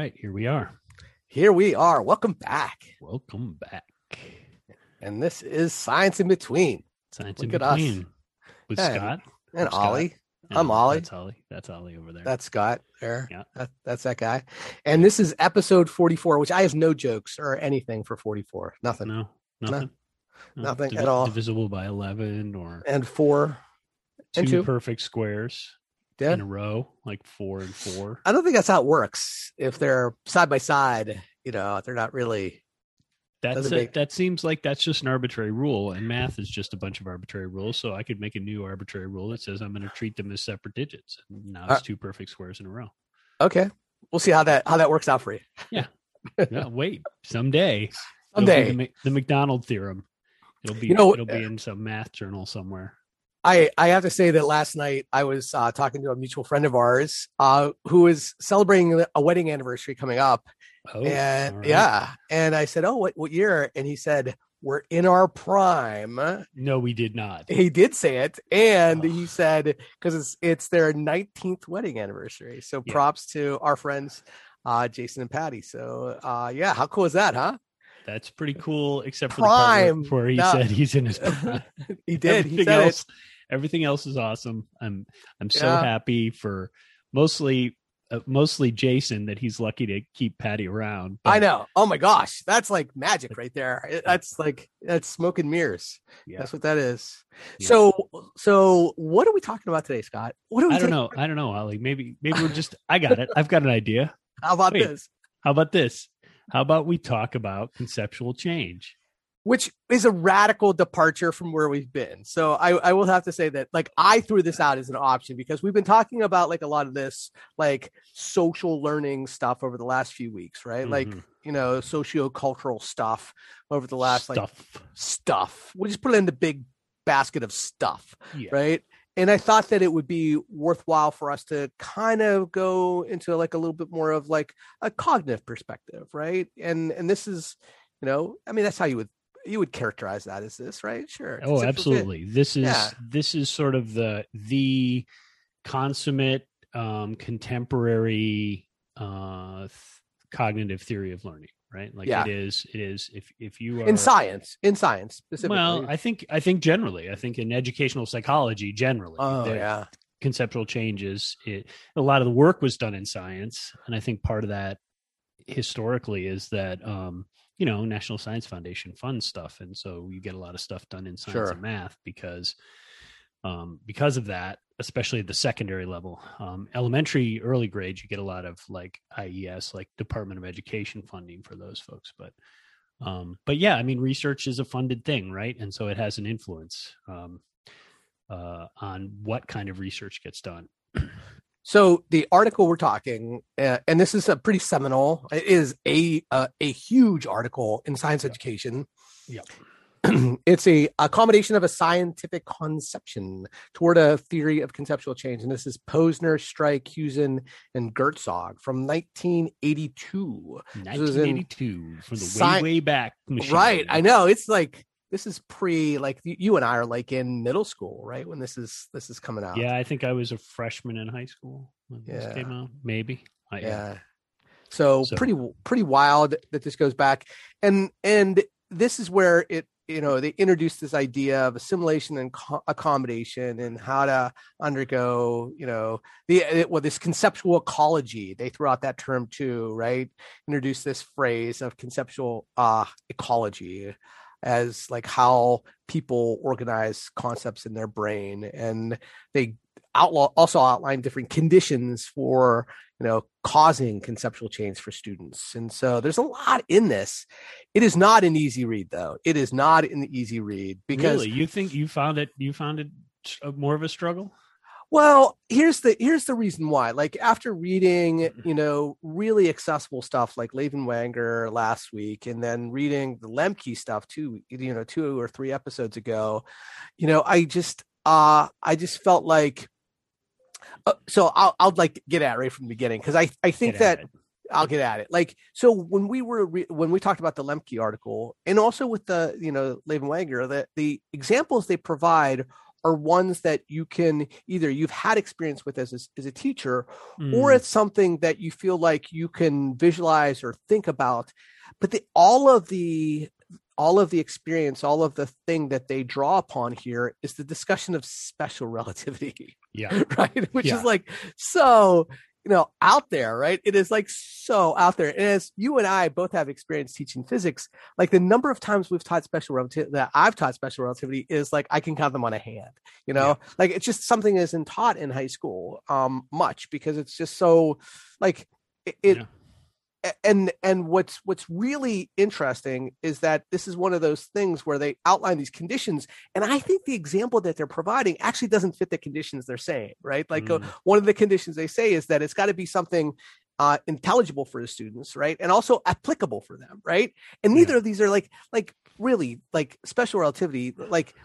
right, here we are. Here we are. Welcome back. Welcome back. And this is Science in Between. Science Look in at us. between with Yeah, Scott. And Scott. Ollie. Yeah, I'm Ollie. That's Ollie. That's Ollie over there. That's Scott there. Yeah. That, that's that guy. And this is episode 44, which I have no jokes or anything for 44. Nothing. no, nothing. No, nothing at all. Divisible by eleven or And four. two, and two. perfect squares Yeah. in a row, like four and four. I don't think that's how it works. If they're side by side, you know, they're not really. That's a, make- that seems like that's just an arbitrary rule, and math is just a bunch of arbitrary rules. So I could make a new arbitrary rule that says I'm going to treat them as separate digits. And now Uh, it's two perfect squares in a row. Okay. We'll see how that how that works out for you. Yeah, wait, someday, Someday. the, the McDonald theorem. It'll be You know, it'll be in some math journal somewhere. I, I have to say that last night I was uh, talking to a mutual friend of ours uh, who is celebrating a wedding anniversary coming up. Oh, and right. yeah. And I said, Oh, what, what year? And he said, We're in our prime. No, we did not. He did say it. And Oh. he said, because it's, it's their 19th wedding anniversary. So Yeah. props to our friends, uh, Jason and Patty. So uh, yeah, how cool is that, huh? That's pretty cool, except for the part Prime. where, where he No. said he's in his prime. he did. He said else, everything else is awesome. I'm I'm so Yeah. happy for mostly uh, mostly Jason that he's lucky to keep Patty around. it. I know. Oh my gosh. That's like magic right there. That's like, that's smoke and mirrors. Yeah. That's what that is. Yeah. So, so what are we talking about today, Scott? What are we I don't know. I don't know, Ollie. Maybe maybe we're just. I got it. I've got an idea. How about Wait. this? How about this? How about we talk about conceptual change? Which is a radical departure from where we've been. So I, I will have to say that like I threw this out as an option because we've been talking about like a lot of this like social learning stuff over the last few weeks, right? Like, Mhm. you know, socio-cultural stuff over the last like stuff. stuff. We'll just put it in the big basket of stuff. Yeah. right and i thought that it would be worthwhile for us to kind of go into like a little bit more of like a cognitive perspective right and and this is you know i mean that's how you would you would characterize that as this right sure Oh, absolutely. This is Yeah. this is sort of the the consummate um, contemporary uh, th- cognitive theory of learning, right? Like Yeah. it is. It is. If if you are in science in science specifically well, I think I think generally, I think in educational psychology generally, oh yeah conceptual changes. It a lot of the work was done in science, and I think part of that historically is that um, you know National Science Foundation funds stuff, and so you get a lot of stuff done in science Sure. and math because um, because of that, especially at the secondary level, um, elementary, early grades, you get a lot of like IES, like Department of Education funding for those folks, but. Um, but yeah, I mean, research is a funded thing, right? And so it has an influence um, uh, on what kind of research gets done. So the article we're talking uh, and this is a pretty seminal it is a uh, a huge article in science education Yep. it's a accommodation of a scientific conception toward a theory of conceptual change. And this is Posner, Strike, Hewson, and Gertzog from 1982. This was in 1982 from the sci- way way back machine. Right. I know. It's like this is pre like you- and I are like in middle school, right? When this is this is coming out. Yeah, I think I was a freshman in high school when Yeah. this came out. Maybe. I, yeah so, So- pretty pretty wild that this goes back and and this is where it you know they introduced this idea of assimilation and co- accommodation and how to undergo you know the well this conceptual ecology they threw out that term too right introduced this phrase of conceptual uh ecology as like how people organize concepts in their brain and they outlaw also outline different conditions for you know causing conceptual change for students and so there's a lot in this it is not an easy read though it is not an easy read because really, you think you found it? You found it uh, more of a struggle? Well here's the here's the reason why like after reading Mm-hmm. you know really accessible stuff like Lave and Wenger last week and then reading the Lemke stuff too you know two or three episodes ago you know I just uh I just felt like uh, so I'll I'll like get at it right from the beginning because I I think that it. I'll get at it. Like so when we were re- when we talked about the Lemke article and also with the you know Lave and Wenger that the examples they provide are ones that you can either you've had experience with as a, as a teacher Mm. or it's something that you feel like you can visualize or think about but the, all of the all of the experience all of the thing that they draw upon here is the discussion of special relativity yeah, right which Yeah. is like so you know out there right? It is like so out there. And as you and i both have experience teaching physics like the number of times we've taught special relativity that i've taught special relativity is like i can count them on a hand you know? Like it's just something that isn't taught in high school um much because it's just so like it, it Yeah. And and what's what's really interesting is that this is one of those things where they outline these conditions and i think the example that they're providing actually doesn't fit the conditions they're saying right? Like uh, Mm. one of the conditions they say is that it's got to be something uh, intelligible for the students right? And also applicable for them right? And neither of these are like like really like special relativity like uh,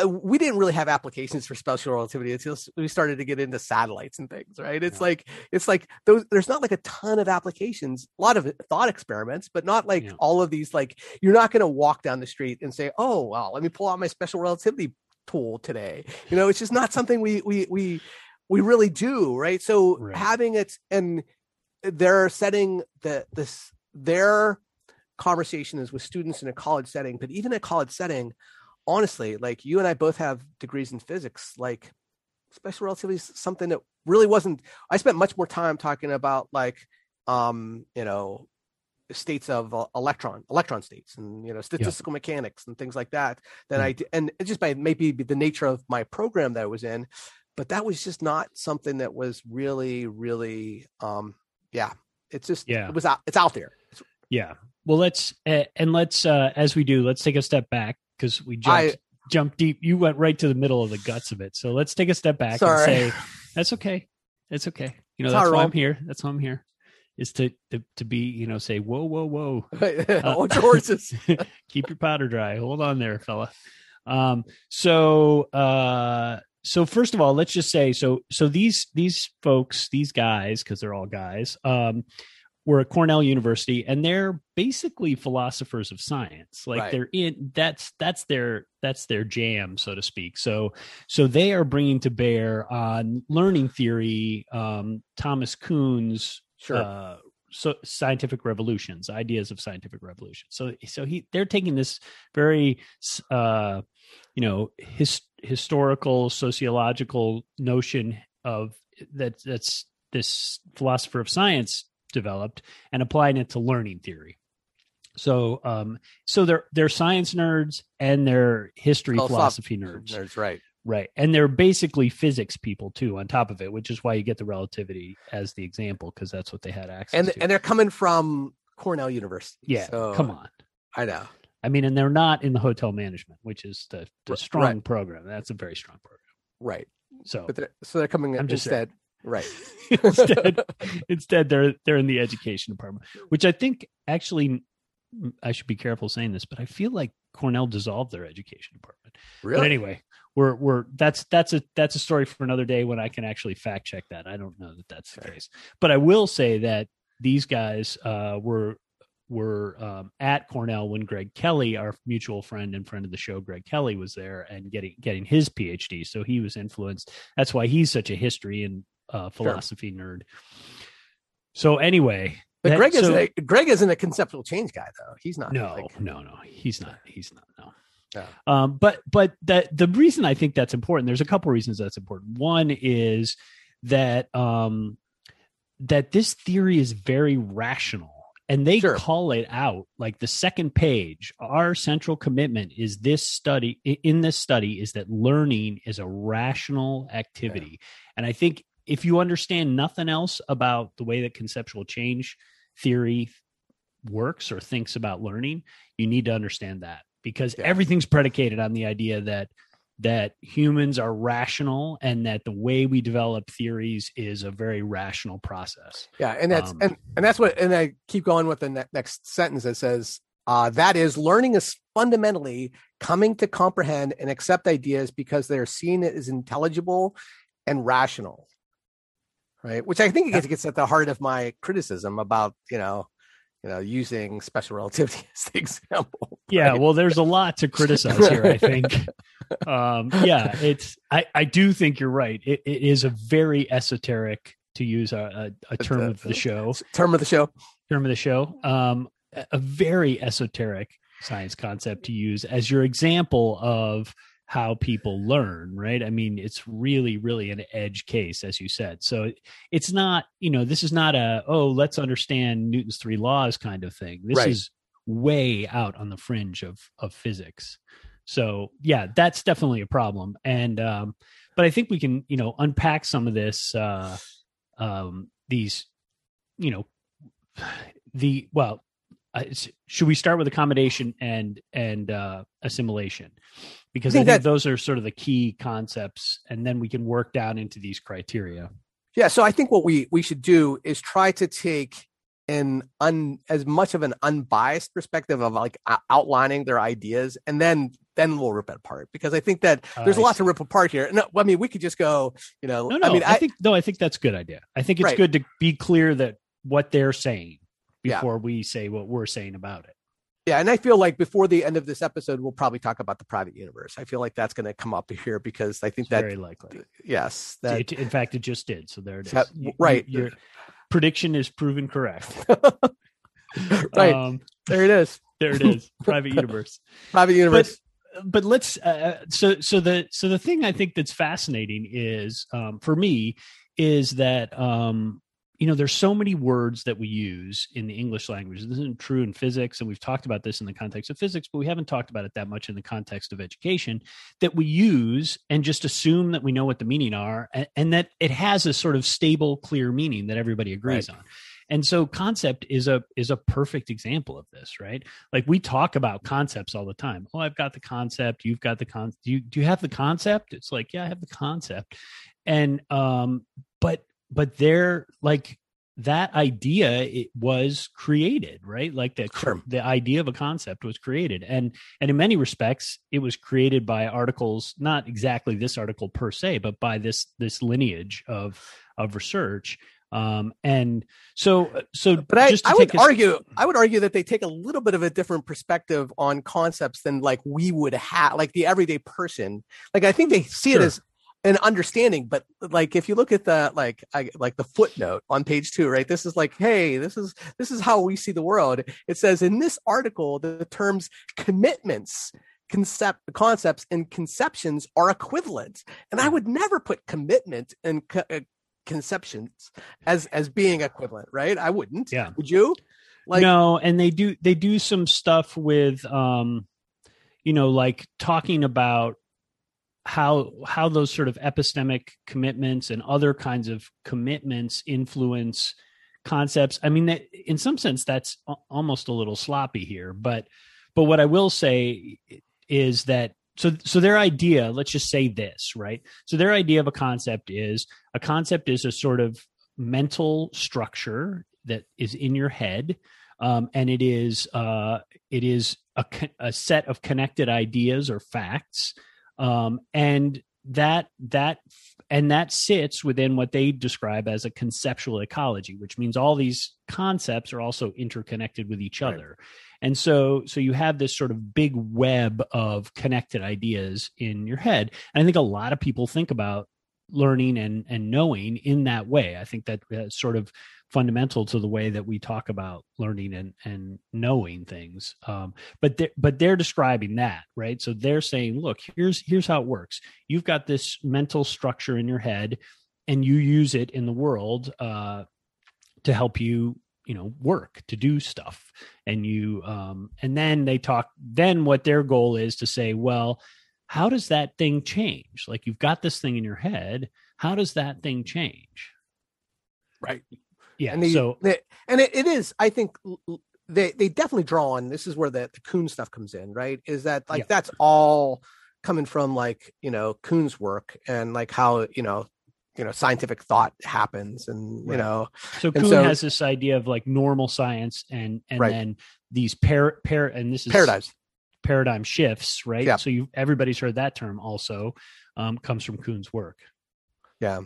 Uh, we didn't really have applications for special relativity until we started to get into satellites and things right it's Yeah. like it's like those there's not like a ton of applications a lot of thought experiments but not like Yeah. all of these like you're not going to walk down the street and say oh well let me pull out my special relativity tool today you know it's just not something we we we we really do right so Right. having it and they're setting the this their conversation is with students in a college setting but even a college setting honestly like you and i both have degrees in physics like special relativity is something that really wasn't i spent much more time talking about like um you know states of uh, electron electron states and you know statistical mechanics and things like that than Hmm. i and just by maybe the nature of my program that i was in but that was just not something that was really really um yeah it's just Yeah. it was out it's out there Yeah. Well, let's and let's uh, as we do, let's take a step back because we jumped I- jumped deep. You went right to the middle of the guts of it. So let's take a step back Sorry. and say that's okay. That's okay. You know It's that's why. I'm here. That's why I'm here. Is to to to be you know say whoa whoa whoa hold your horses keep your powder dry. Hold on there, fella. Um, so uh so first of all, let's just say so so these these folks, these guys, because they're all guys, um, were at Cornell University and they're basically philosophers of science. Like Right. they're in that's that's their that's their jam, so to speak. So so they are bringing to bear on learning theory, um, Thomas Kuhn's sure uh, so scientific revolutions, ideas of scientific revolution. So so he they're taking this very uh, you know his, historical sociological notion of that that's this philosopher of science developed and applying it to learning theory. So um so they're they're science nerds and they're history Philosoph- philosophy nerds. That's right Right. And they're basically physics people too on top of it, which is why you get the relativity as the example because that's what they had access and to. and they're coming from cornell university yeah, so, come on. i know I mean, and they're not in the hotel management, which is the, the strong right. program. That's a very strong program. right So but they're, so they're coming I'm just instead right instead, instead they're they're in the education department, which I think actually I should be careful saying this, but I feel like Cornell dissolved their education department. really But anyway, we're we're that's that's a that's a story for another day when I can actually fact check that. I don't know that that's the case, but I will say that these guys uh, were were um, at Cornell when Greg Kelly, our mutual friend and friend of the show, Greg Kelly, was there and getting getting his PhD. So he was influenced. That's why he's such a history and uh, philosophy nerd. So anyway, but that- greg so- isn't a, greg isn't a conceptual change guy though he's not no, like, no, no. He's not. He's not. No. Yeah. Um, but but that the reason I think that's important. There's a couple reasons that's important. One is that um, that this theory is very rational, and they Sure. call it out like the second page. Our central commitment is this study. In this study, is that learning is a rational activity, and I think if you understand nothing else about the way that conceptual change theory works or thinks about learning, you need to understand that because Yeah. everything's predicated on the idea that that humans are rational and that the way we develop theories is a very rational process. yeah and that's Um, and and that's what and i keep going with the ne- next sentence that says uh, that is learning is fundamentally coming to comprehend and accept ideas because they're seen as intelligible and rational right which i think gets, gets at the heart of my criticism about you know you know using special relativity as the example. Yeah, right? well, there's a lot to criticize here. I think. um, yeah, it's. I I do think you're right. It, it is a very esoteric, to use a, a, a term a- of the show, term of the show. term of the show. Um, a very esoteric science concept to use as your example of how people learn, right? I mean, it's really, really an edge case, as you said. So it's not, you know, this is not a, oh, let's understand Newton's three laws kind of thing. This Right. is way out on the fringe of of physics. So yeah, that's definitely a problem. And um, but I think we can, you know, unpack some of this uh um these, you know, the well uh, should we start with accommodation and and uh, assimilation because I I think think, those are sort of the key concepts, and then we can work down into these criteria. Yeah, so I think what we we should do is try to take an un as much of an unbiased perspective of like outlining their ideas, and then then we'll rip it apart because I think that there's a I lot see. to rip apart here. No, I mean we could just go, you know, No, no, I mean I, think no, I think that's a good idea. I think it's Right. good to be clear that what they're saying Yeah. before we say what we're saying about it. Yeah, and I feel like before the end of this episode, we'll probably talk about the private universe. I feel like that's going to come up here because I think It's that very likely. yes, that It- in fact, it just did. So there it is. That- right. you- your prediction is proven correct. right Um, there it is, there it is. Private universe. private universe. but let's uh, so so the so the thing i think that's fascinating is um, for me is that um, you know there's so many words that we use in the english language. This isn't true in physics and we've talked about this in the context of physics but we haven't talked about it that much in the context of education that we use and just assume that we know what the meaning are and, and that it has a sort of stable clear meaning that everybody agrees on. And so concept is a is a perfect example of this right? Like we talk about concepts all the time. Oh i've got the concept you've got the con do you do you have the concept? It's like yeah i have the concept. And um but but they're like that idea it was created right like the Sure. the idea of a concept was created and and in many respects it was created by articles not exactly this article per se but by this this lineage of of research um and so so But I, I would a- argue, I would argue that they take a little bit of a different perspective on concepts than like we would have, like the everyday person. Like I think they see it as an understanding, but like if you look at the like I like the footnote on page two, right? This is like, hey, this is this is how we see the world. It says in this article, the terms commitments. Concept concepts and conceptions are equivalent, and I would never put commitment and co- uh, conceptions as as being equivalent, right? I wouldn't. Yeah. Would you? Like no and they do they do some stuff with um you know like talking about how how those sort of epistemic commitments and other kinds of commitments influence concepts. I mean that in some sense that's almost a little sloppy here but but what i will say is that so so their idea let's just say this right? So their idea of a concept is a concept is a sort of mental structure that is in your head um, and it is uh, it is a, a set of connected ideas or facts um, and that that and that sits within what they describe as a conceptual ecology which means all these concepts are also interconnected with each Right. other. And so so you have this sort of big web of connected ideas in your head. And i think a lot of people think about learning and and knowing in that way. I think that that's sort of fundamental to the way that we talk about learning and and knowing things um but they're but they're describing that right? So they're saying look here's here's how it works. You've got this mental structure in your head and you use it in the world uh to help you you know work to do stuff. And you um and then they talk then what their goal is to say well how does that thing change? Like you've got this thing in your head. How does that thing change? Right. Yeah and the, so the- and it, it is i think they they definitely draw on this is where the, the Kuhn stuff comes in right is that like Yeah. that's all coming from like you know Kuhn's work and like how you know you know scientific thought happens and you know So Kuhn so- has this idea of like normal science and and Right. then these par par and this is paradigms paradigm shifts, right? Yeah. So you everybody's heard that term also um, comes from Kuhn's work. yeah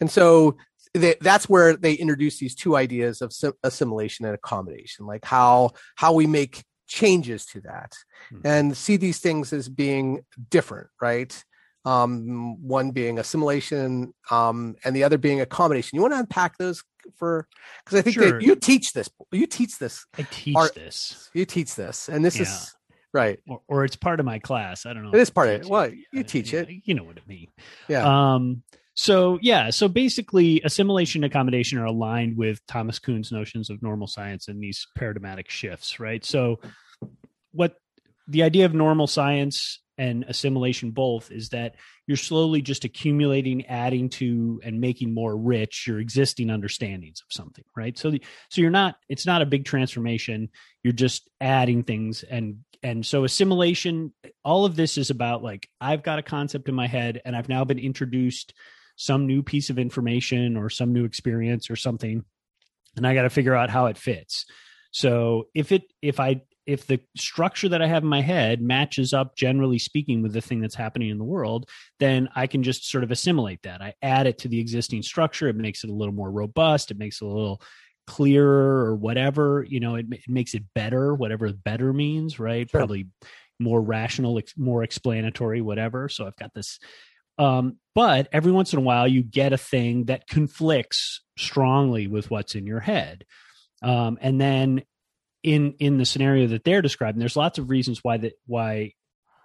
and so they, that's where they introduce these two ideas of sim- assimilation and accommodation, like how how we make changes to that, hmm. and see these things as being different, right? Um, one being assimilation, um, and the other being accommodation. You want to unpack those for because I think sure. that you teach this. You teach this. I teach art, this. You teach this, and this yeah. is right or, or, it's part of my class i don't know it is part of it well you teach it you know what it means yeah um so yeah so basically assimilation and accommodation are aligned with thomas kuhn's notions of normal science and these paradigmatic shifts right? So what the idea of normal science and assimilation both is that you're slowly just accumulating adding to and making more rich your existing understandings of something right? So the, so you're not it's not a big transformation. You're just adding things and and so assimilation all of this is about like i've got a concept in my head and i've now been introduced some new piece of information or some new experience or something. And i got to figure out how it fits. So if it if i if the structure that i have in my head matches up generally speaking with the thing that's happening in the world then i can just sort of assimilate that. I add it to the existing structure. It makes it a little more robust. It makes it a little clearer or whatever you know it, it makes it better whatever better means right? Sure. probably more rational more explanatory whatever. So i've got this um, but every once in a while you get a thing that conflicts strongly with what's in your head. Um, and then in in the scenario that they're describing there's lots of reasons why that why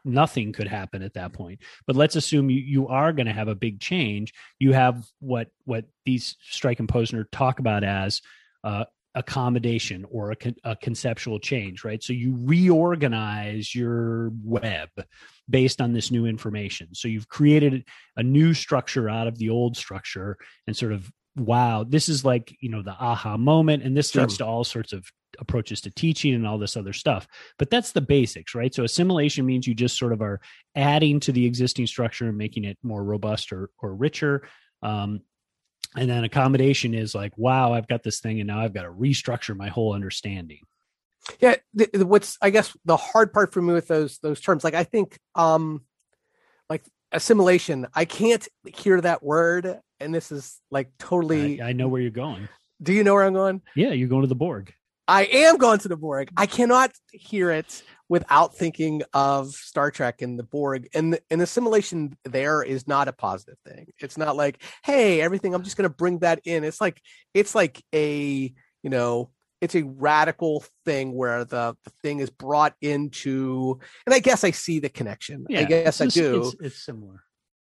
nothing could happen at that point. But let's assume you, you are going to have a big change. You have what what these strike and posner talk about as uh, accommodation or a, con- a, conceptual change, right? So you reorganize your web based on this new information. So you've created a new structure out of the old structure and sort of wow, this is like, you know, the aha moment. And this sure. leads to all sorts of approaches to teaching and all this other stuff. But that's the basics, right? So assimilation means you just sort of are adding to the existing structure and making it more robust or, or richer. Um, and then accommodation is like wow i've got this thing and now i've got to restructure my whole understanding. Yeah the, the, what's i guess the hard part for me with those those terms like i think um like assimilation i can't hear that word and this is like totally I, I know where you're going. Do you know where i'm going? Yeah you're going to the borg i am going to the borg i cannot hear it without thinking of Star Trek and the Borg. And and assimilation there is not a positive thing. It's not like, hey, everything. I'm just going to bring that in. It's like it's like a you know it's a radical thing where the, the thing is brought into and i guess i see the connection yeah, i guess i do it's, it's, similar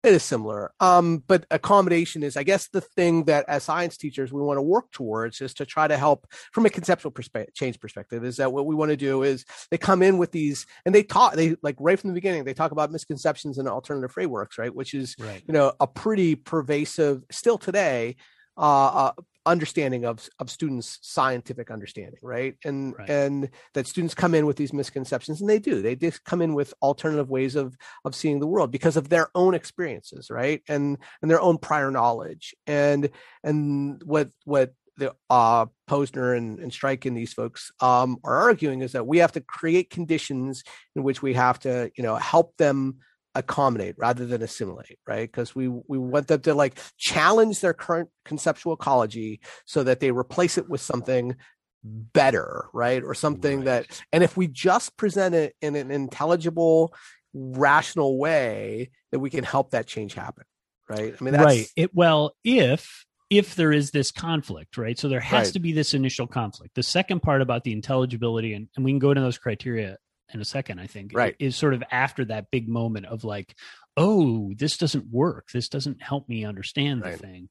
it is similar. Um, but accommodation is, I guess, the thing that as science teachers we want to work towards is to try to help from a conceptual perspective, change perspective. Is that what we want to do? Is they come in with these and they talk, they like right from the beginning, they talk about misconceptions and alternative frameworks, right? Which is, right. you know, a pretty pervasive still today uh, uh, understanding of of students scientific understanding right? And right. and that students come in with these misconceptions and they do. They just come in with alternative ways of of seeing the world because of their own experiences right? And and their own prior knowledge. And and what what the uh, Posner and, and Strike and these folks um, are arguing is that we have to create conditions in which we have to, you know, help them accommodate rather than assimilate right? Because we we want them to like challenge their current conceptual ecology so that they replace it with something better right? Or something right. that and if we just present it in an intelligible rational way that we can help that change happen right? I mean that's, right. It well if if there is this conflict right? So there has right. to be this initial conflict. The second part about the intelligibility and, and we can go into those criteria in a second, I think, right. is sort of after that big moment of like, oh, this doesn't work. This doesn't help me understand the right. thing.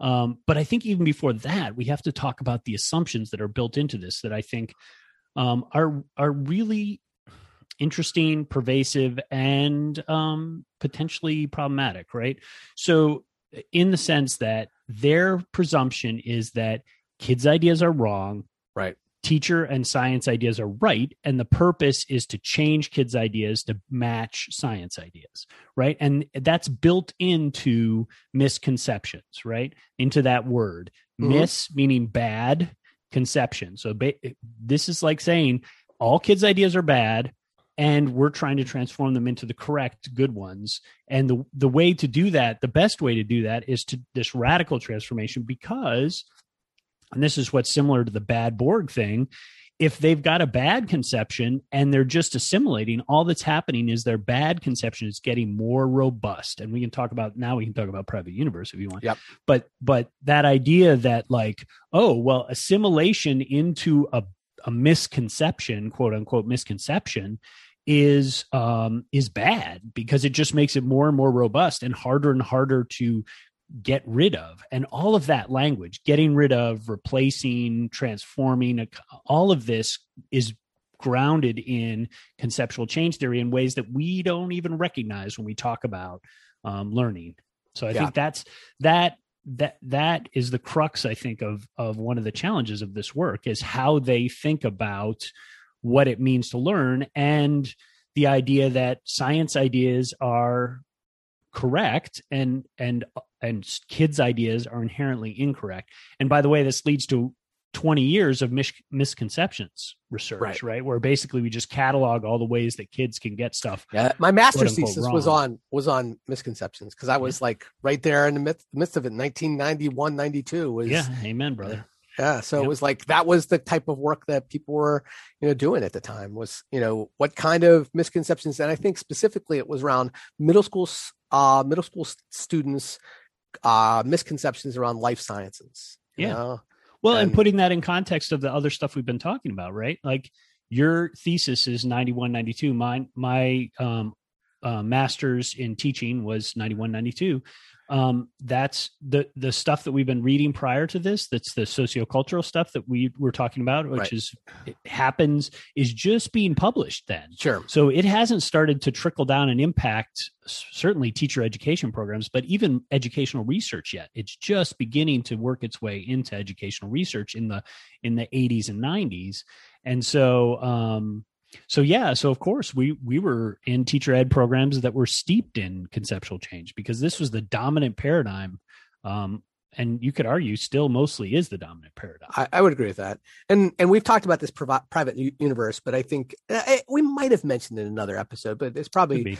Um, but I think even before that, we have to talk about the assumptions that are built into this that I think um, are are really interesting, pervasive, and um, potentially problematic. Right. So, in the sense that their presumption is that kids' ideas are wrong. Right teacher and science ideas are right and the purpose is to change kids ideas to match science ideas right? And that's built into misconceptions right? Into that word. Mm-hmm. mis meaning bad conception. So ba- this is like saying all kids ideas are bad and we're trying to transform them into the correct good ones. And the the way to do that the best way to do that is to this radical transformation because and this is what's similar to the bad borg thing. If they've got a bad conception and they're just assimilating all that's happening is their bad conception is getting more robust. And we can talk about now we can talk about private universe if you want. Yep. but but that idea that like oh well assimilation into a a misconception quote unquote misconception is um is bad because it just makes it more and more robust and harder and harder to get rid of and all of that language getting rid of replacing transforming all of this is grounded in conceptual change theory in ways that we don't even recognize when we talk about um, learning so i Yeah. think that's that that that is the crux i think of of one of the challenges of this work is how they think about what it means to learn and the idea that science ideas are correct and and and kids ideas are inherently incorrect and by the way this leads to 20 years of mis- misconceptions research Right. right. where basically we just catalog all the ways that kids can get stuff Yeah, my master's thesis was on was on misconceptions because I was like right there in the midst, midst of it. 1991, 92 was yeah amen brother yeah. So Yep. it was like that was the type of work that people were you know doing at the time was you know what kind of misconceptions and I think specifically it was around middle school uh middle school students uh misconceptions around life sciences. you Yeah. know? Well, and, And- putting that in context of the other stuff we've been talking about, right? Like your thesis is 91, 92. Mine, my um, uh, master's in teaching was 91, 92. Um, that's the the stuff that we've been reading prior to this. That's the sociocultural stuff that we were talking about, which Right. is it happens is just being published then. Sure. So it hasn't started to trickle down and impact certainly teacher education programs, but even educational research yet. It's just beginning to work its way into educational research in the in the 80s and 90s. And so um so yeah, so of course we we were in teacher ed programs that were steeped in conceptual change because this was the dominant paradigm um and you could argue still mostly is the dominant paradigm. I, I would agree with that. And and we've talked about this provi- private universe, but I think uh, eh, we might have mentioned it in another episode, but it's probably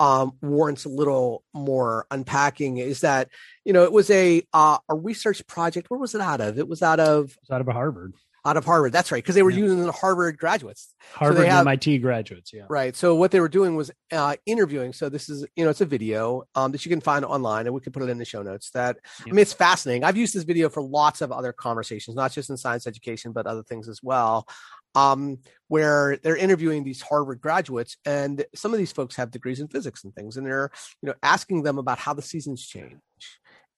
um, warrants a little more unpacking. Is that you know it was a uh, a research project. Where was it out of? It was out of It's out of Harvard. Out of Harvard. That's right, because they were Yeah. using the Harvard graduates. Harvard have- MIT graduates, yeah. Right. So what they were doing was uh, interviewing. So this is, you know, it's a video um, that you can find online, and we can put it in the show notes. That I mean, it's fascinating. I've used this video for lots of other conversations, not just in science education, but other things as well. Um, where they're interviewing these Harvard graduates, and some of these folks have degrees in physics and things, and they're, you know, asking them about how the seasons change.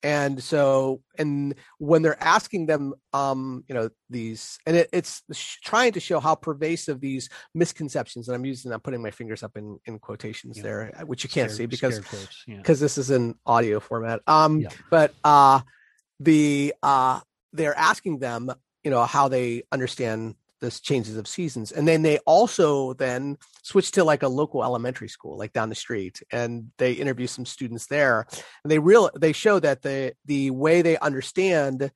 And so, and when they're asking them, um, you know, these, and it, it's trying to show how pervasive these misconceptions and i'm using i'm putting my fingers up in in quotations Yeah. there uh, which you can't Scare- see because quotes, yeah. because this is an audio format um Yeah. but uh the uh they're asking them you know how they understand this changes of seasons and then they also then switch to like a local elementary school like down the street and they interview some students there and they real they show that the the way they understand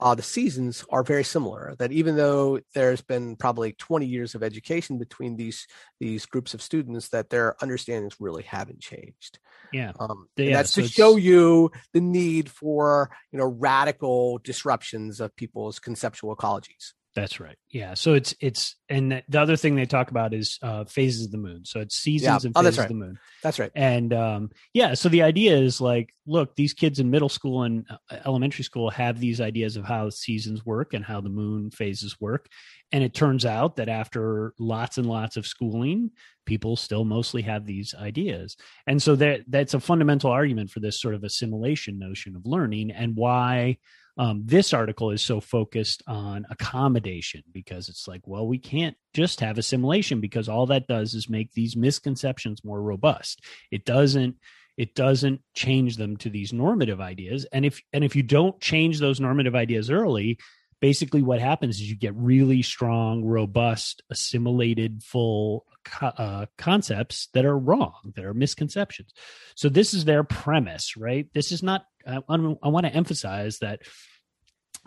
uh, the seasons are very similar. That even though there's been probably 20 years of education between these these groups of students, that their understandings really haven't changed. yeah. Um, Yeah, that's so to show you the need for you know radical disruptions of people's conceptual ecologies. That's right. Yeah. So it's it's and the- the other thing they talk about is uh phases of the moon. So it's seasons and Oh, phases of the moon. That's right. And um yeah, so the idea is like look, these kids in middle school and uh, elementary school have these ideas of how seasons work and how the moon phases work. And it turns out that after lots and lots of schooling, people still mostly have these ideas. And so that that's a fundamental argument for this sort of assimilation notion of learning and why um, this article is so focused on accommodation because it's like, well, we can't just have assimilation because all that does is make these misconceptions more robust. It doesn't it doesn't change them to these normative ideas and if and if you don't change those normative ideas early basically what happens is you get really strong robust assimilated full uh, concepts that are wrong that are misconceptions. So this is their premise right? This is not i, I want to emphasize that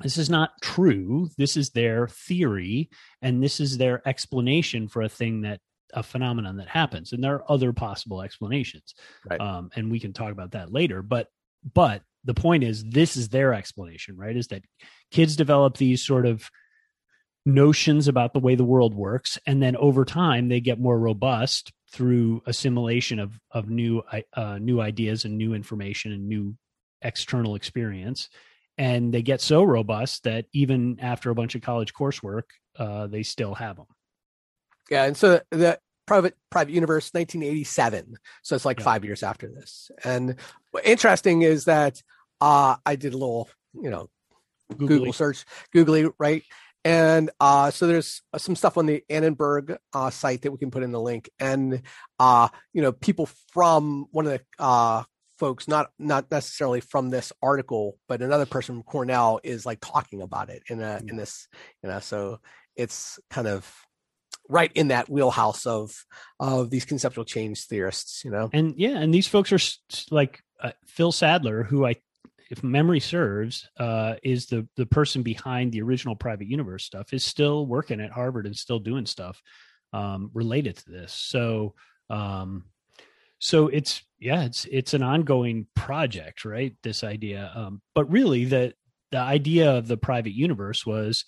this is not true. This is their theory and this is their explanation for a thing that a phenomenon that happens. And there are other possible explanations Right. um, and we can talk about that later but but the point is this is their explanation right? Is that kids develop these sort of notions about the way the world works and then over time they get more robust through assimilation of of new uh, new ideas and new information and new external experience. And they get so robust that even after a bunch of college coursework uh, they still have them Yeah, and so the private private universe 1987 so it's like Yeah. five years after this. And what interesting is that uh i did a little you know google search googly right? And uh so there's some stuff on the annenberg uh site that we can put in the link. And uh you know people from one of the uh folks not not necessarily from this article but another person from cornell is like talking about it in a in this you know so it's kind of right in that wheelhouse of of these conceptual change theorists you know? And yeah and these folks are like uh, phil sadler who i if memory serves uh is the the person behind the original private universe stuff is still working at harvard and still doing stuff um related to this. So um so it's yeah it's it's an ongoing project right? This idea um but really the the idea of the private universe was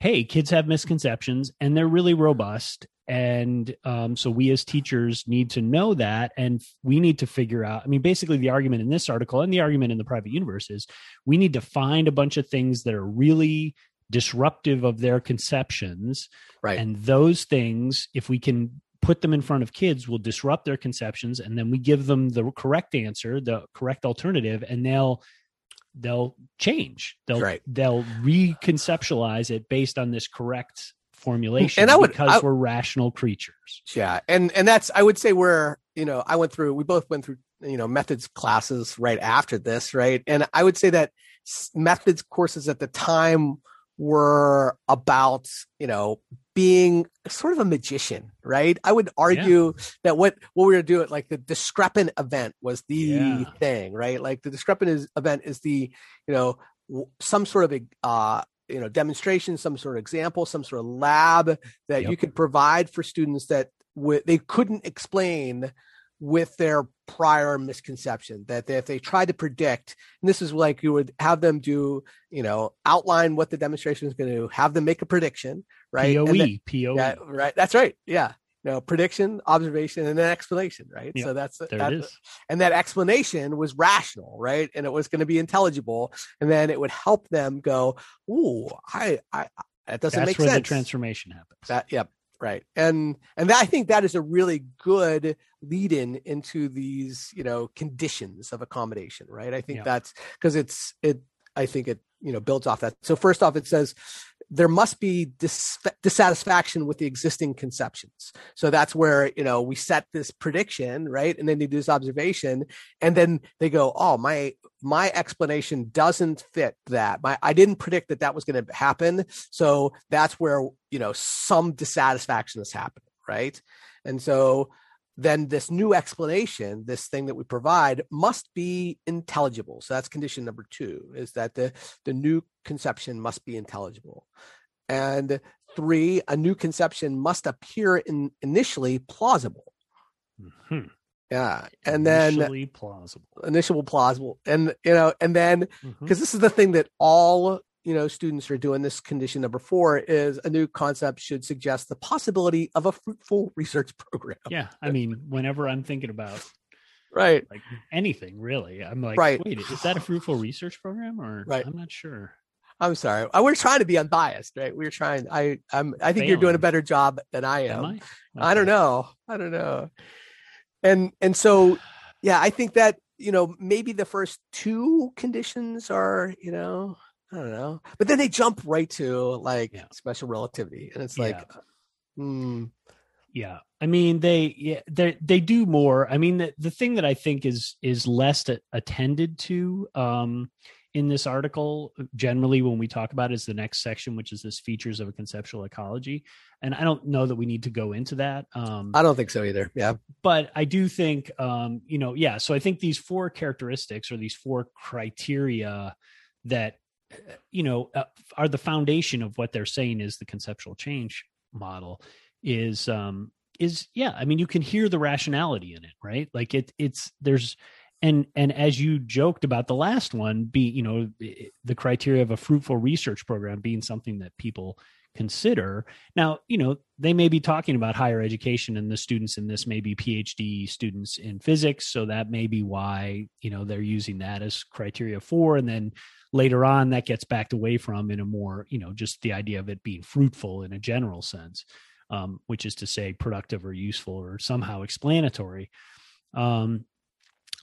hey kids have misconceptions and they're really robust. And um, so we as teachers need to know that and we need to figure out i mean basically the argument in this article and the argument in the private universe is we need to find a bunch of things that are really disruptive of their conceptions. Right. And those things if we can put them in front of kids will disrupt their conceptions. And then we give them the correct answer the correct alternative and they'll they'll change. They'll Right. they'll reconceptualize it based on this correct formulation And I would- because I- we're rational creatures. Yeah and and that's i would say we're, you know i went through we both went through you know methods classes right after this right? And i would say that methods courses at the time were about you know being sort of a magician right i would argue that what what we were doing like the discrepant event was the Yeah. thing right like the discrepant is, event is the you know w- some sort of a uh you know demonstration some sort of example some sort of lab that Yep. you could provide for students that w- they couldn't explain with their prior misconception that they, if they tried to predict and this is like you would have them do you know outline what the demonstration is going to do have them make a prediction right? Poe then- poe yeah right that's right yeah. You know prediction observation and then explanation right? So that's there that's it is and that explanation was rational right? And it was going to be intelligible and then it would help them go ooh i i that doesn't that's make where the transformation happens. That yep right and and that, i think that is a really good lead in into these you know conditions of accommodation right i think Yeah. that's because it's it i think it you know builds off that so first off it says there must be dis- dissatisfaction with the existing conceptions. So that's where you know we set this prediction right? And then they do this observation and then they go oh my my explanation doesn't fit that. My i didn't predict that that was going to happen. So that's where you know some dissatisfaction is happening right? And so then this new explanation this thing that we provide must be intelligible. So that's condition number two is that the the new conception must be intelligible. And three a new conception must appear in initially plausible. Mhm. yeah and then Initially plausible. initial plausible. And you know and then because this is the thing that all you know students are doing this condition number four is a new concept should suggest the possibility of a fruitful research program yeah i mean whenever i'm thinking about right like anything really i'm like Right. wait is that a fruitful research program or Right. i'm not sure i'm sorry Uh, we're trying to be unbiased right we're trying i i'm i think you're doing a better job than i am, am i I don't know. I don't know. And and so yeah, I think that, you know, maybe the first two conditions are, you know, I don't know. But then they jump right to like Yeah. special relativity. And it's like Yeah. hmm, yeah i mean they yeah they they do more i mean the, the thing that i think is is less a- attended to um in this article generally when we talk about it is the next section which is this features of a conceptual ecology and i don't know that we need to go into that um I don't think so either. Yeah. but I do think, um, you know, yeah. So I think these four characteristics or these four criteria that, you know, uh, are the foundation of what they're saying is the conceptual change model is, um, is yeah i mean you can hear the rationality in it right? Like it it's there's and and as you joked about the last one be you know the criteria of a fruitful research program being something that people consider. Now you know they may be talking about higher education and the students in this may be phd students in physics so that may be why you know they're using that as criteria for and then later on that gets backed away from in a more you know just the idea of it being fruitful in a general sense um, which is to say productive or useful or somehow explanatory. Um,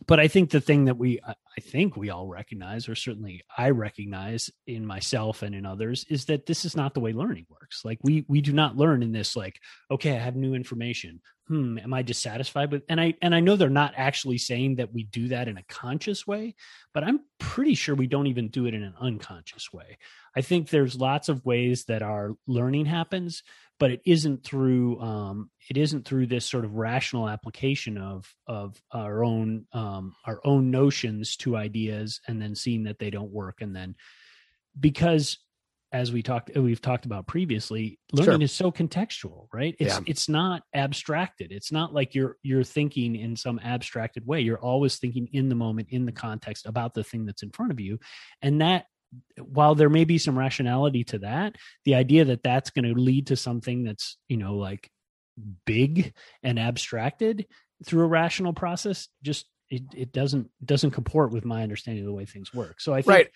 but I think the thing that we I think we all recognize, or certainly I recognize in myself and in others, is that this is not the way learning works. Like we we do not learn in this like, okay, I have new information. Hmm, am I dissatisfied with and I and I know they're not actually saying that we do that in a conscious way, but I'm pretty sure we don't even do it in an unconscious way. I think there's lots of ways that our learning happens but it isn't through um, it isn't through this sort of rational application of of our own um, our own notions to ideas and then seeing that they don't work and then because as we talked we've talked about previously learning sure. is so contextual right it's yeah. it's not abstracted it's not like you're you're thinking in some abstracted way you're always thinking in the moment in the context about the thing that's in front of you and that while there may be some rationality to that, the idea that that's going to lead to something that's, you know, like big and abstracted through a rational process just it, it doesn't doesn't comport with my understanding of the way things work. So I think right.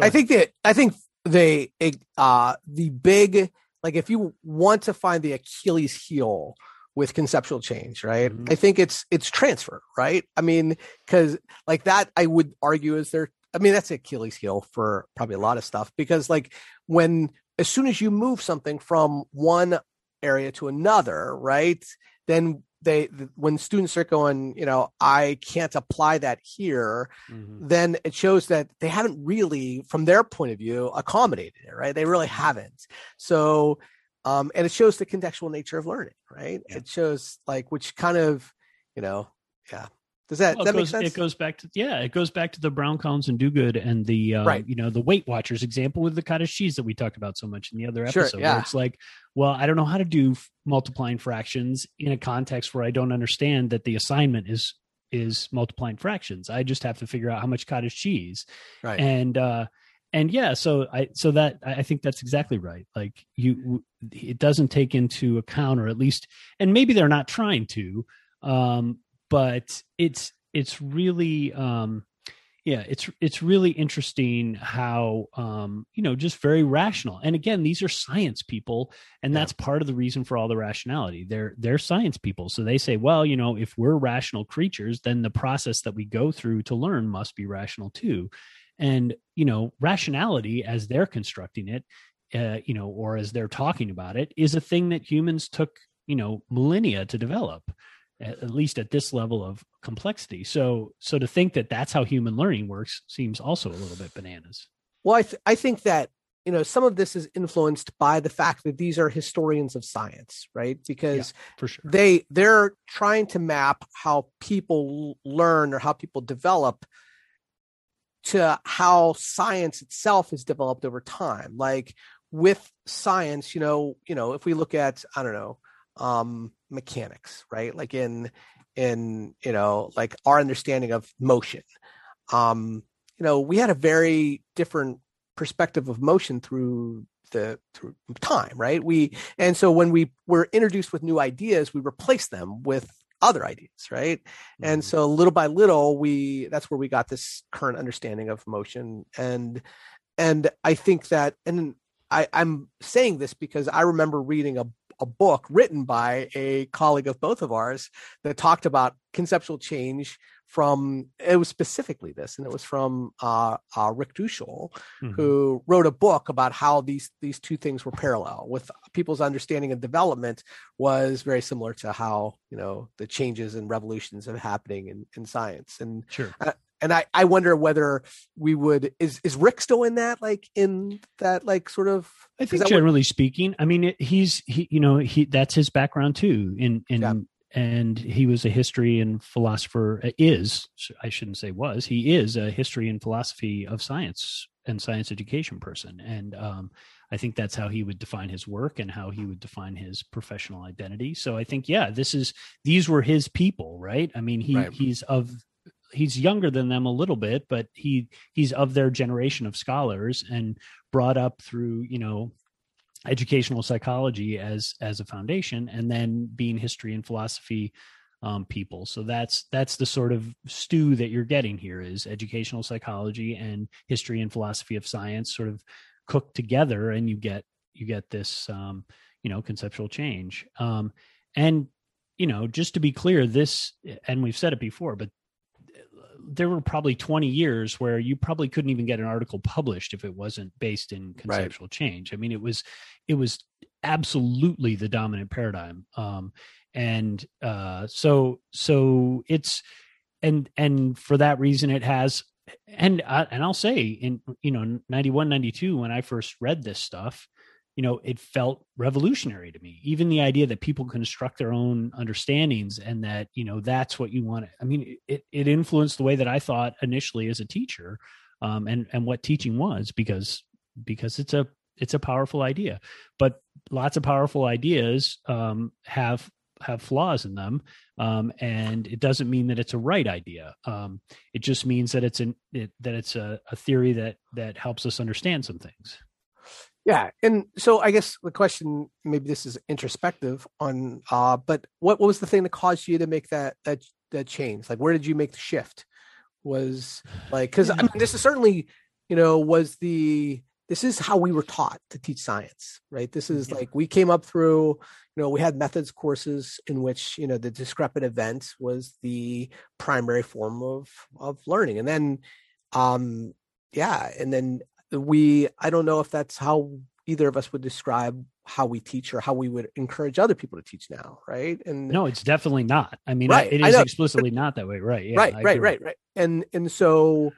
I think that I think they uh the big like if you want to find the Achilles heel with conceptual change, right? Mm-hmm. I think it's it's transfer, right? I mean, because like that, I would argue is there I mean, that's Achilles heel for probably a lot of stuff because like when as soon as you move something from one area to another, right? Then they when students are going, you know, I can't apply that here, mm-hmm. then it shows that they haven't really, from their point of view, accommodated it, right? They really mm-hmm. haven't. So um, and it shows the contextual nature of learning, right? Yeah. It shows like which kind of, you know, yeah, does that, well, that goes, make sense? It goes back to yeah, it goes back to the Brown Collins and Duguid and the uh, right. you know the Weight Watchers example with the cottage cheese that we talked about so much in the other episode. Sure, yeah. Where it's like, well, I don't know how to do multiplying fractions in a context where I don't understand that the assignment is is multiplying fractions. I just have to figure out how much cottage cheese. Right. And uh and yeah, so I so that I think that's exactly right. Like you it doesn't take into account or at least and maybe they're not trying to um but it's it's really um yeah it's it's really interesting how um you know just very rational. And again these are science people and that's yeah. part of the reason for all the rationality. They're they're science people. So they say well you know if we're rational creatures then the process that we go through to learn must be rational too. And you know rationality as they're constructing it uh, you know or as they're talking about it is a thing that humans took you know millennia to develop at, least at this level of complexity. So, so to think that that's how human learning works seems also a little bit bananas. Well, I, th- I think that you know some of this is influenced by the fact that these are historians of science right because yeah, for sure they they're trying to map how people learn or how people develop to how science itself has developed over time like with science you know you know if we look at i don't know um mechanics right? Like in in you know like our understanding of motion. Um you know we had a very different perspective of motion through the through time right? We and so when we were introduced with new ideas we replaced them with other ideas right? Mm-hmm. and so little by little we that's where we got this current understanding of motion. And and i think that and I, i'm saying this because i remember reading a a book written by a colleague of both of ours that talked about conceptual change from it was specifically this and it was from uh, uh, Rick Duschl mm-hmm. who wrote a book about how these these two things were parallel with people's understanding of development was very similar to how you know the changes and revolutions are happening in, in science and sure. And I, I wonder whether we would is is Rick still in that like in that like sort of I think generally what, speaking I mean it, he's he you know he that's his background too in in yeah. and he was a history and philosopher uh, is I shouldn't say was he is a history and philosophy of science and science education person and um, i think that's how he would define his work and how he would define his professional identity so i think yeah this is these were his people right i mean he right. he's of he's younger than them a little bit but he he's of their generation of scholars and brought up through you know educational psychology as as a foundation and then being history and philosophy um, people. So that's that's the sort of stew that you're getting here is educational psychology and history and philosophy of science sort of cooked together, and you get you get this um, you know conceptual change. Um, and you know, just to be clear, this and we've said it before, but there were probably 20 years where you probably couldn't even get an article published if it wasn't based in conceptual right. change. I mean, it was it was absolutely the dominant paradigm. Um, and uh, so so it's and and for that reason it has and I, and I'll say in you know 91 92 when I first read this stuff you know it felt revolutionary to me. Even the idea that people construct their own understandings and that you know that's what you want i mean it, it influenced the way that i thought initially as a teacher um, and and what teaching was because because it's a it's a powerful idea. But lots of powerful ideas um, have have flaws in them um, and it doesn't mean that it's a right idea. Um, it just means that it's an it, that it's a, a theory that that helps us understand some things yeah and so i guess the question maybe this is introspective on uh but what, what was the thing that caused you to make that that that change? Like where did you make the shift? Was like because i mean this is certainly you know was the this is how we were taught to teach science right? This is yeah. like we came up through you know we had methods courses in which you know the discrepant event was the primary form of of learning. And then um yeah and then we i don't know if that's how either of us would describe how we teach or how we would encourage other people to teach now right? And no it's definitely not. I mean right, it is explicitly not that way. Right yeah, right right right right. And and so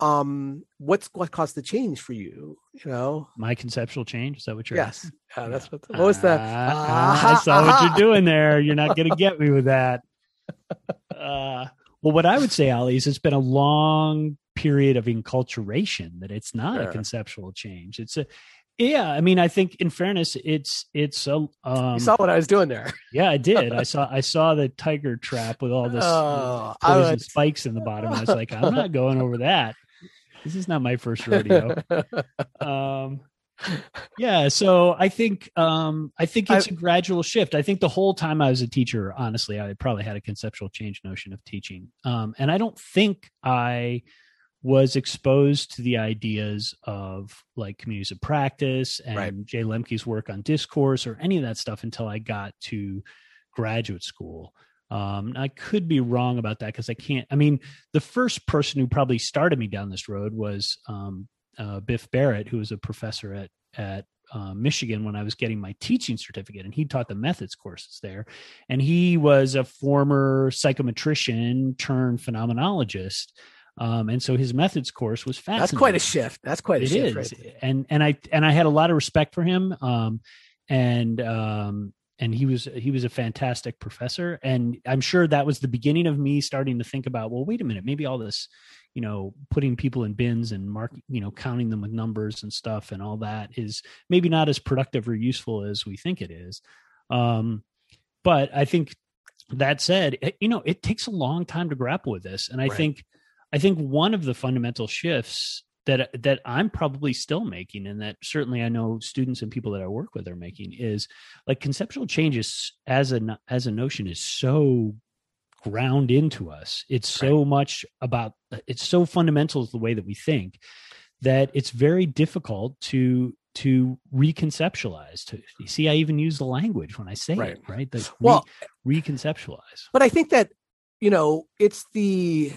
um what's what caused the change for you you know? My conceptual change? Is that what you're yes. uh, that's what the, what was that? Uh, uh, i saw what you're doing there. You're not gonna get me with that. Uh well what i would say ali is it's been a long period of enculturation that it's not sure. a conceptual change it's a yeah i mean i think in fairness it's it's a um, you saw what i was doing there yeah i did i saw i saw the tiger trap with all this oh, poison spikes in the bottom i was like i'm not going over that this is not my first rodeo. um, yeah, so I think um, I think it's I, a gradual shift. I think the whole time I was a teacher, honestly, I probably had a conceptual change notion of teaching, um, and I don't think I was exposed to the ideas of like communities of practice and right. Jay Lemke's work on discourse or any of that stuff until I got to graduate school. Um, I could be wrong about that because I can't. I mean, the first person who probably started me down this road was um, uh, Biff Barrett, who was a professor at at uh, Michigan when I was getting my teaching certificate, and he taught the methods courses there. And he was a former psychometrician turned phenomenologist. Um, and so his methods course was fascinating. That's quite a shift. That's quite a it shift. Right and and I and I had a lot of respect for him. Um, and um, and he was he was a fantastic professor and i'm sure that was the beginning of me starting to think about well wait a minute maybe all this you know putting people in bins and mark you know counting them with numbers and stuff and all that is maybe not as productive or useful as we think it is um but i think that said it, you know it takes a long time to grapple with this and i right. think i think one of the fundamental shifts that that I'm probably still making, and that certainly I know students and people that I work with are making is like conceptual changes as a as a notion is so ground into us. It's so right. much about it's so fundamental to the way that we think that it's very difficult to to reconceptualize to you see i even use the language when i say right. it right the well re- reconceptualize but i think that you know it's the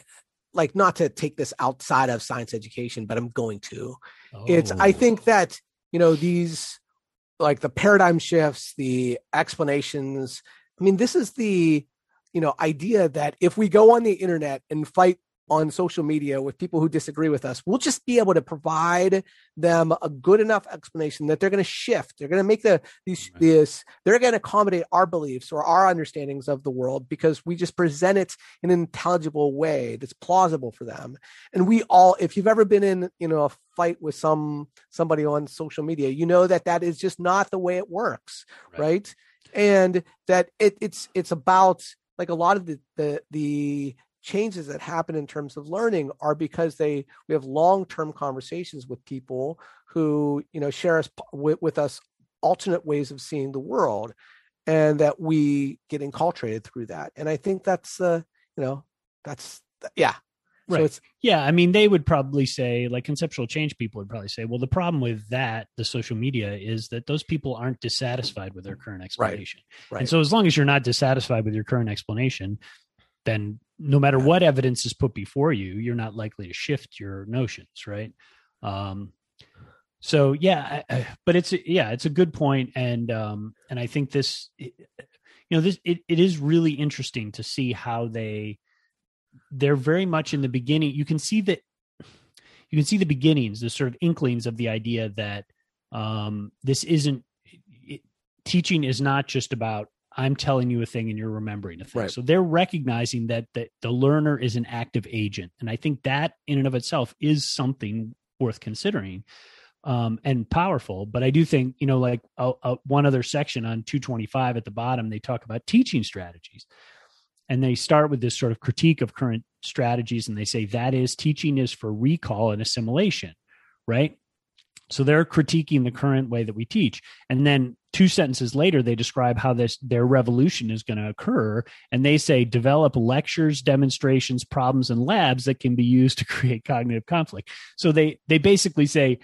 like not to take this outside of science education, but I'm going to. Oh. It's I oh. think that you know these like the paradigm shifts, the explanations. I mean, this is the you know idea that if we go on the internet and fight on social media with people who disagree with us, we'll just be able to provide them a good enough explanation that they're going to shift. They're going to make the these right. this they're going to accommodate our beliefs or our understandings of the world because we just present it in an intelligible way that's plausible for them. And we all, if you've ever been in you know a fight with some somebody on social media, you know that that is just not the way it works, right? right? And that it, it's it's about like a lot of the the the changes that happen in terms of learning are because they we have long-term conversations with people who you know share us with, with us alternate ways of seeing the world and that we get enculturated through that. And i think that's uh you know that's yeah. Right. so yeah i mean they would probably say like conceptual change people would probably say well the problem with that the social media is that those people aren't dissatisfied with their current explanation. Right, right. and so as long as you're not dissatisfied with your current explanation then no matter what evidence is put before you, you're not likely to shift your notions, right? Um, so yeah, I, I, but it's yeah, it's a good point, and um, and I think this, you know, this it, it is really interesting to see how they they're very much in the beginning. You can see that you can see the beginnings, the sort of inklings of the idea that um, this isn't it, teaching is not just about I'm telling you a thing and you're remembering a thing. Right. So they're recognizing that, that the learner is an active agent. And I think that in and of itself is something worth considering um, and powerful. But I do think, you know, like a, a, one other section on 225 at the bottom, they talk about teaching strategies. And they start with this sort of critique of current strategies. And they say that is teaching is for recall and assimilation, right? So they're critiquing the current way that we teach. And then two sentences later, they describe how this their revolution is going to occur. And they say develop lectures, demonstrations, problems, and labs that can be used to create cognitive conflict. So they they basically say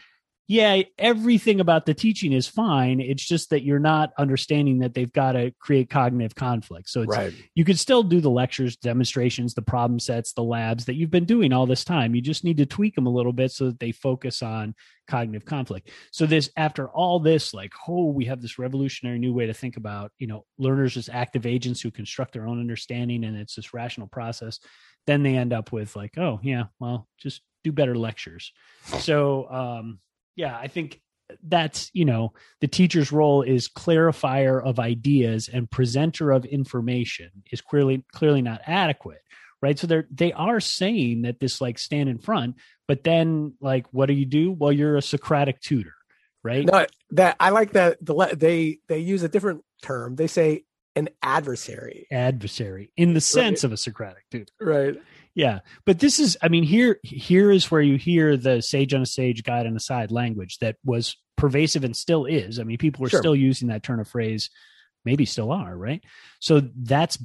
yeah, everything about the teaching is fine. It's just that you're not understanding that they've got to create cognitive conflict. So right. you could still do the lectures, demonstrations, the problem sets, the labs that you've been doing all this time. You just need to tweak them a little bit so that they focus on cognitive conflict. So this, after all this, like, oh, we have this revolutionary new way to think about, you know, learners as active agents who construct their own understanding, and it's this rational process. Then they end up with like, oh yeah, well, just do better lectures. So um, yeah, I think that's you know the teacher's role is clarifier of ideas and presenter of information is clearly clearly not adequate right? So they're they are saying that this like stand in front but then like what do you do? Well you're a socratic tutor right? No that i like that the they they use a different term. They say an adversary. Adversary in the sense right. of a socratic tutor. Right yeah. But this is i mean here here is where you hear the sage on a sage guide on a side language that was pervasive and still is. I mean people are sure. still using that turn of phrase maybe still are right? So that's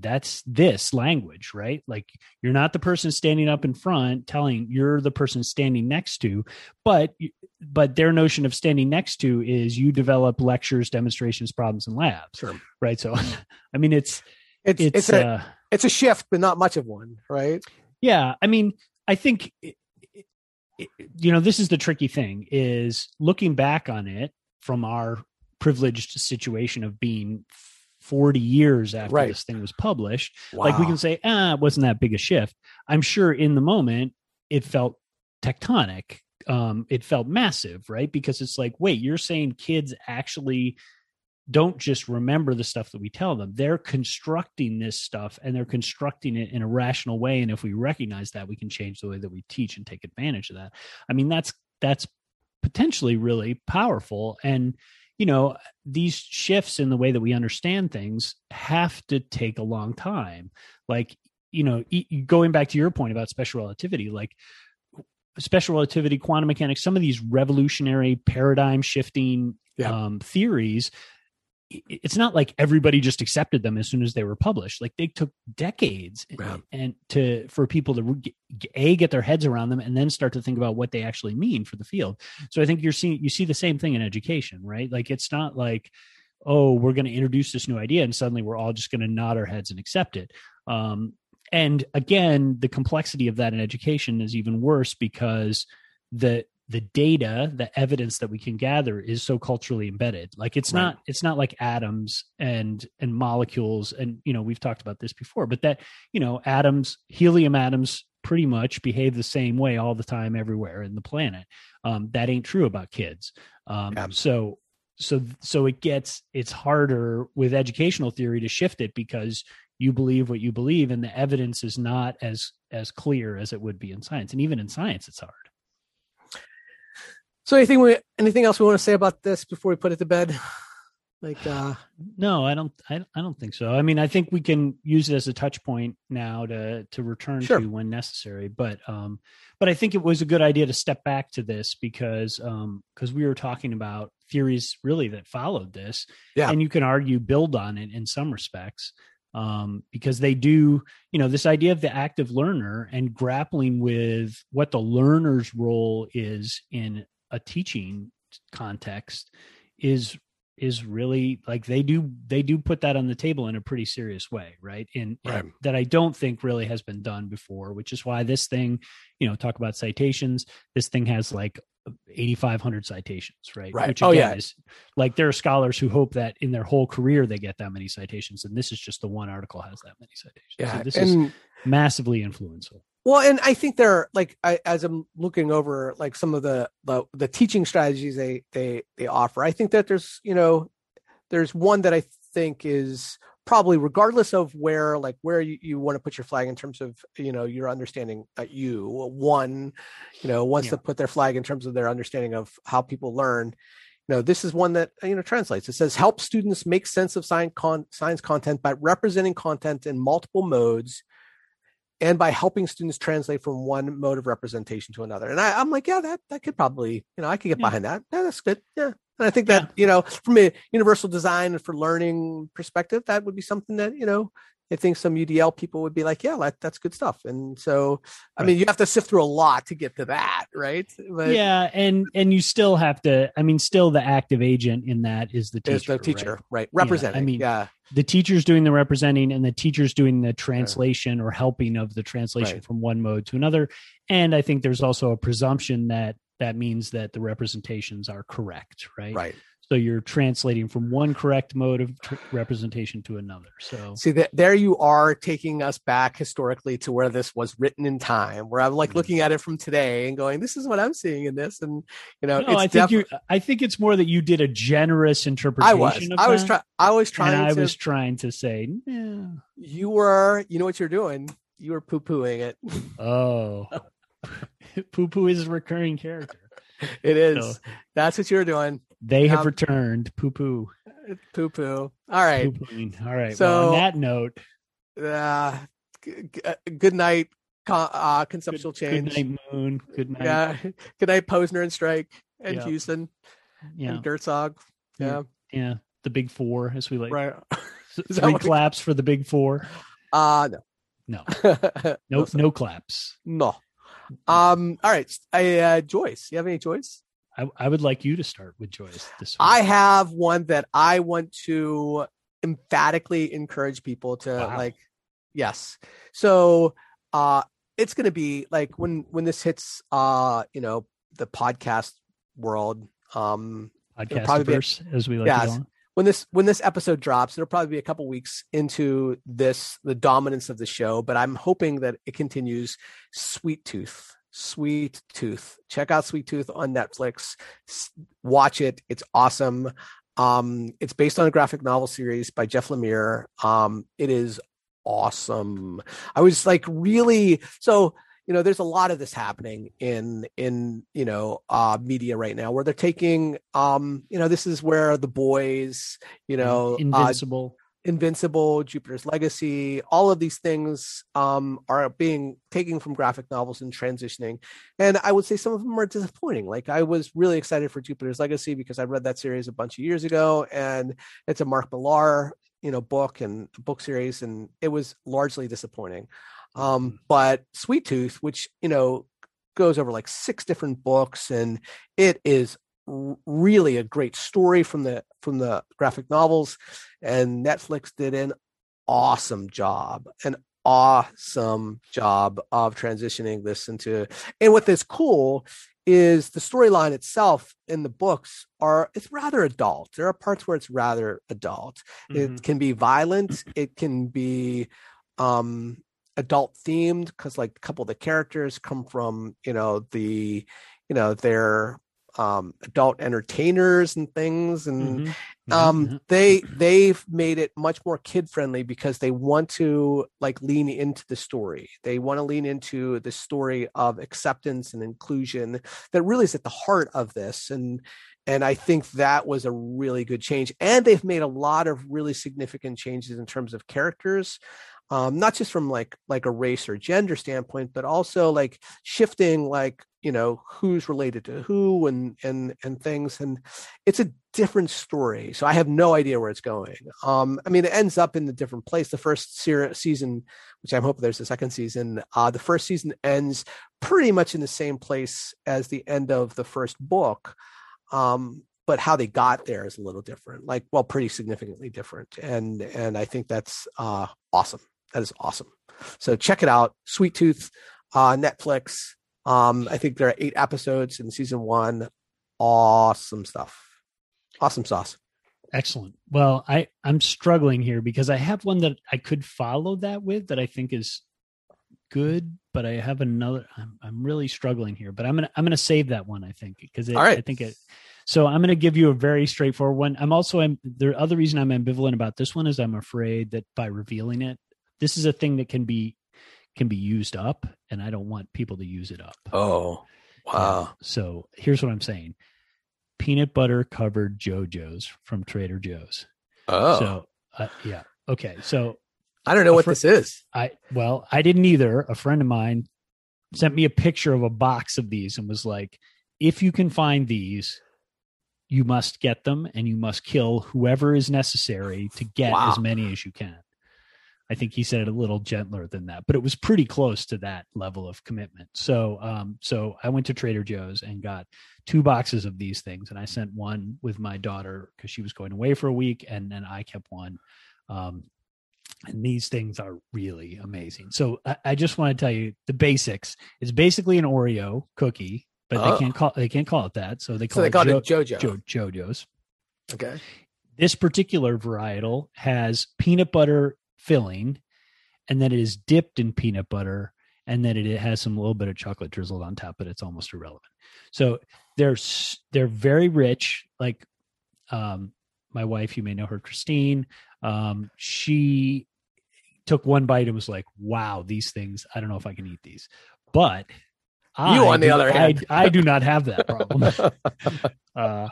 that's this language right? Like you're not the person standing up in front telling you're the person standing next to but but their notion of standing next to is you develop lectures demonstrations problems and labs sure. right? So i mean it's it's it's, it's a, uh, it's a shift, but not much of one, right? Yeah, I mean, I think you know this is the tricky thing is looking back on it from our privileged situation of being 40 years after right. this thing was published wow. like we can say ah it wasn't that big a shift i'm sure in the moment it felt tectonic um it felt massive right because it's like wait you're saying kids actually don't just remember the stuff that we tell them. They're constructing this stuff and they're constructing it in a rational way. And if we recognize that, we can change the way that we teach and take advantage of that. I mean, that's that's potentially really powerful. And you know, these shifts in the way that we understand things have to take a long time. Like, you know, going back to your point about special relativity, like special relativity, quantum mechanics, some of these revolutionary paradigm shifting yeah. um, theories it's not like everybody just accepted them as soon as they were published. Like they took decades and to for people to a get their heads around them and then start to think about what they actually mean for the field. So i think you're seeing you see the same thing in education right? Like it's not like oh we're going to introduce this new idea and suddenly we're all just going to nod our heads and accept it. Um, and again the complexity of that in education is even worse because the the data the evidence that we can gather is so culturally embedded like it's Right. not it's not like atoms and and molecules and you know we've talked about this before but that you know atoms helium atoms pretty much behave the same way all the time everywhere in the planet um, that ain't true about kids um, Yeah. so so so it gets it's harder with educational theory to shift it because you believe what you believe and the evidence is not as as clear as it would be in science and even in science it's hard So anything we anything else we want to say about this before we put it to bed? Like uh no i don't I, I don't think so i mean i think we can use it as a touch point now to to return Sure. to when necessary but um but i think it was a good idea to step back to this because um because we were talking about theories really that followed this Yeah. and you can argue build on it in some respects um because they do you know this idea of the active learner and grappling with what the learner's role is in a teaching context is is really like they do they do put that on the table in a pretty serious way right and, and Right. that i don't think really has been done before which is why this thing you know talk about citations this thing has like 8500 citations right Right. which Oh, yeah. is like there are scholars who hope that in their whole career they get that many citations and this is just the one article has that many citations yeah, so this is massively influential well, and I think they're like I, as I'm looking over like some of the, the the teaching strategies they they they offer. I think that there's you know there's one that I think is probably regardless of where like where you, you want to put your flag in terms of you know your understanding that you one you know wants to put their flag in terms of their understanding of how people learn you know this is one that uh, you know translates it says help students make sense of science con- science content by representing content in multiple modes and by helping students translate from one mode of representation to another. And I, i'm like yeah that that could probably you know i could get Yeah. behind that. Yeah that's good. Yeah. And i think that you know from a universal design and for learning perspective that would be something that you know i think some udl people would be like yeah that, that's good stuff. And so i Right. mean you have to sift through a lot to get to that right? But yeah and and you still have to i mean still the active agent in that is the teacher there's the right? teacher right, representing mean, yeah the teacher's doing the representing and the teacher's doing the translation or helping of the translation Right. from one mode to another. And i think there's also a presumption that that means that the representations are correct right? Right so you're translating from one correct mode of tr- representation to another so See that there you are taking us back historically to where this was written in time, where I'm like Mhm. looking at it from today and going, "This is what I'm seeing in this," and you know, no, it's i think def- you i think it's more that you did a generous interpretation I was, of I was trying, I was trying i to. was trying to say yeah. You were, you know what you're doing. You were poo pooing it. oh poo poo is a recurring character It is. So- That's what you're doing. They have Um, returned poo poo Poo poo. All right. Poo-pooing. All right. well, So- on that note, Uh, g- g- uh, good night. Con- uh, conceptual good, change. good night, Moon. Good night. Yeah. Good night, Posner and Strike and Yeah. Hewson Yeah. and Gertzog. Yeah. Yeah. The big four, as we like. Right. Th- Three we- claps for the big four. Uh no. No, no. no, no claps. No. Um. All right. I, uh, Joyce, you have any Joyce? I, I would like you to start with Joyce this week. I have one that I want to emphatically encourage people to Wow. like. Yes. So, uh, it's going to be like when when this hits, uh, you know, the podcast world. Um, it'll probably be- as we like Yes. to call it. when this when this episode drops it'll probably be a couple weeks into this the dominance of the show but i'm hoping that it continues sweet tooth sweet tooth. Check out sweet tooth on netflix. Watch it. It's awesome. Um it's based on a graphic novel series by jeff lemire. Um it is awesome. I was like really so you know there's a lot of this happening in in you know uh media right now where they're taking um you know this is where the boys you know uh, Invincible. Invincible jupiter's legacy all of these things um are being taken from graphic novels and transitioning. And i would say some of them are disappointing. Like i was really excited for jupiter's legacy because i read that series a bunch of years ago and it's a mark millar you know book and book series and it was largely disappointing. Um but sweet tooth which you know goes over like six different books and it is really a great story from the from the graphic novels and netflix did an awesome job an awesome job of transitioning this into and what is cool is the storyline itself in the books are it's rather adult. There are parts where it's rather adult. Mhm. It can be violent. It can be um adult themed because like a couple of the characters come from you know the you know they're um adult entertainers and things and Mhm. um Mhm. they they've made it much more kid friendly because they want to like lean into the story they want to lean into the story of acceptance and inclusion that really is at the heart of this and and i think that was a really good change and they've made a lot of really significant changes in terms of characters um not just from like like a race or gender standpoint but also like shifting like you know who's related to who and and and things. And it's a different story so i have no idea where it's going. Um i mean it ends up in a different place. The first ser- season which i'm hoping there's a second season uh the first season ends pretty much in the same place as the end of the first book um but how they got there is a little different like well pretty significantly different. And and i think that's uh awesome that is awesome so check it out sweet tooth uh netflix um i think there are eight episodes in season one awesome stuff awesome sauce Excellent. Well, I I'm struggling here because I have one that I could follow that with that I think is good, but I have another. I'm I'm really struggling here, but I'm gonna I'm gonna save that one. I think because right. I think it. So I'm gonna give you a very straightforward one. I'm also I'm, the other reason I'm ambivalent about this one is I'm afraid that by revealing it, this is a thing that can be can be used up, and I don't want people to use it up. oh Yeah. So here's what I'm saying: peanut butter covered Joe-Joe's from Trader Joe's. oh So uh, yeah, okay. So i don't know what fr- this is I well, I didn't either. A friend of mine sent me a picture of a box of these and was like, "If you can find these." You must get them and you must kill whoever is necessary to get Wow. as many as you can. I think he said it a little gentler than that, but it was pretty close to that level of commitment. So, um, so I went to Trader Joe's and got two boxes of these things, and I sent one with my daughter because she was going away for a week, and then I kept one. Um, and these things are really amazing. So I, I just want to tell you the basics. It's basically an Oreo cookie, but Oh. they can't call they can't call it that. So they call so they it, Jo- it jojo Jo- Joe-Joe's okay this particular varietal has peanut butter filling and then it is dipped in peanut butter and then it has some little bit of chocolate drizzled on top but it's almost irrelevant. So they're they're very rich like um my wife you may know her christine um she took one bite and was like wow these things i don't know if i can eat these. But You, I on the other I- hand. I do not have that problem. Uh,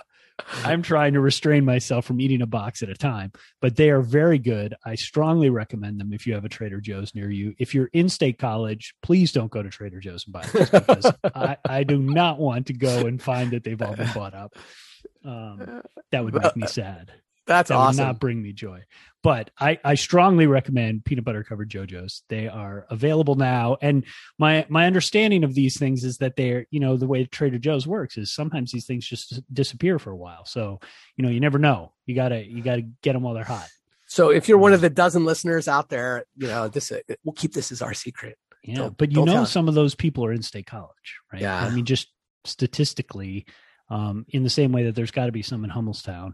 I'm trying to restrain myself from eating a box at a time, but they are very good. I strongly recommend them if you have a Trader Joe's near you. If you're in state college, please don't go to Trader Joe's and buy them because I, I do not want to go and find that they've all been bought up. Um, that would make me sad. That's That awesome. not bring me joy. But I, I strongly recommend peanut butter covered Joe-Joe's. They are available now. And my my understanding of these things is that they're, you know, the way Trader Joe's works is sometimes these things just disappear for a while. So, you know, you never know. You gotta you gotta get them while they're hot. so if you're one of the dozen listeners out there, you know this. uh, We'll keep this as our secret. Yeah. Don't- but you know some of those people are in state college, right? Yeah. I mean, just statistically, um, in the same way that there's gotta be some in Hummelstown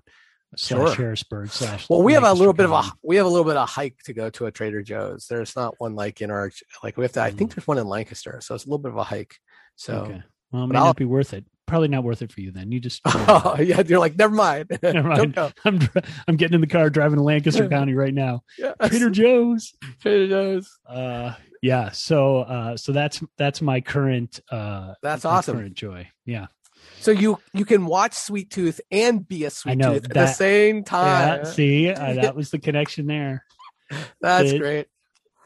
slash Sure. Harrisburg slash Well, we have a little bit of a we have a little bit of a hike to go to a Trader Joe's. There's not one like in our like we have to. I Mm. think there's one in Lancaster, so it's a little bit of a hike. So okay. Well, it may I'll- not be worth it. Probably not worth it for you then. You just oh, yeah, you're like never mind. Never Don't mind. go. I'm I'm getting in the car driving to Lancaster County right now. Yeah. Trader Joe's. Trader Joe's. Uh yeah, so uh so that's that's my current uh That's awesome. current joy. Yeah. So you you can watch Sweet Tooth and be a Sweet know, Tooth at the same time. Yeah, see, uh, that was the connection there. That's it- great.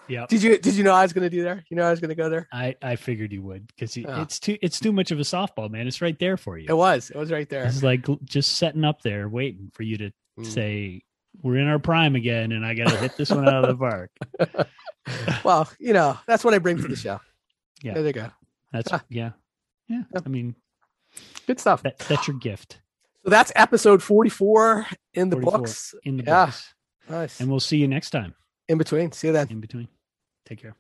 Yeah. Did you did you know I was going to do there? You know I was going to go there. I I figured you would cuz Yeah. it's too it's too much of a softball, man. It's right there for you. It was. It was right there. It's like just setting up there waiting for you to Mm. say we're in our prime again and I got to hit this one out of the park. well, you know that's what I bring to the show. Yeah. There you go. That's Ah. yeah. Yeah. I mean, Good stuff. that that's your gift So that's episode 44 in the 44. books. in the Yeah. books. Nice. And we'll see you next time In between. See you then. in between. Take care.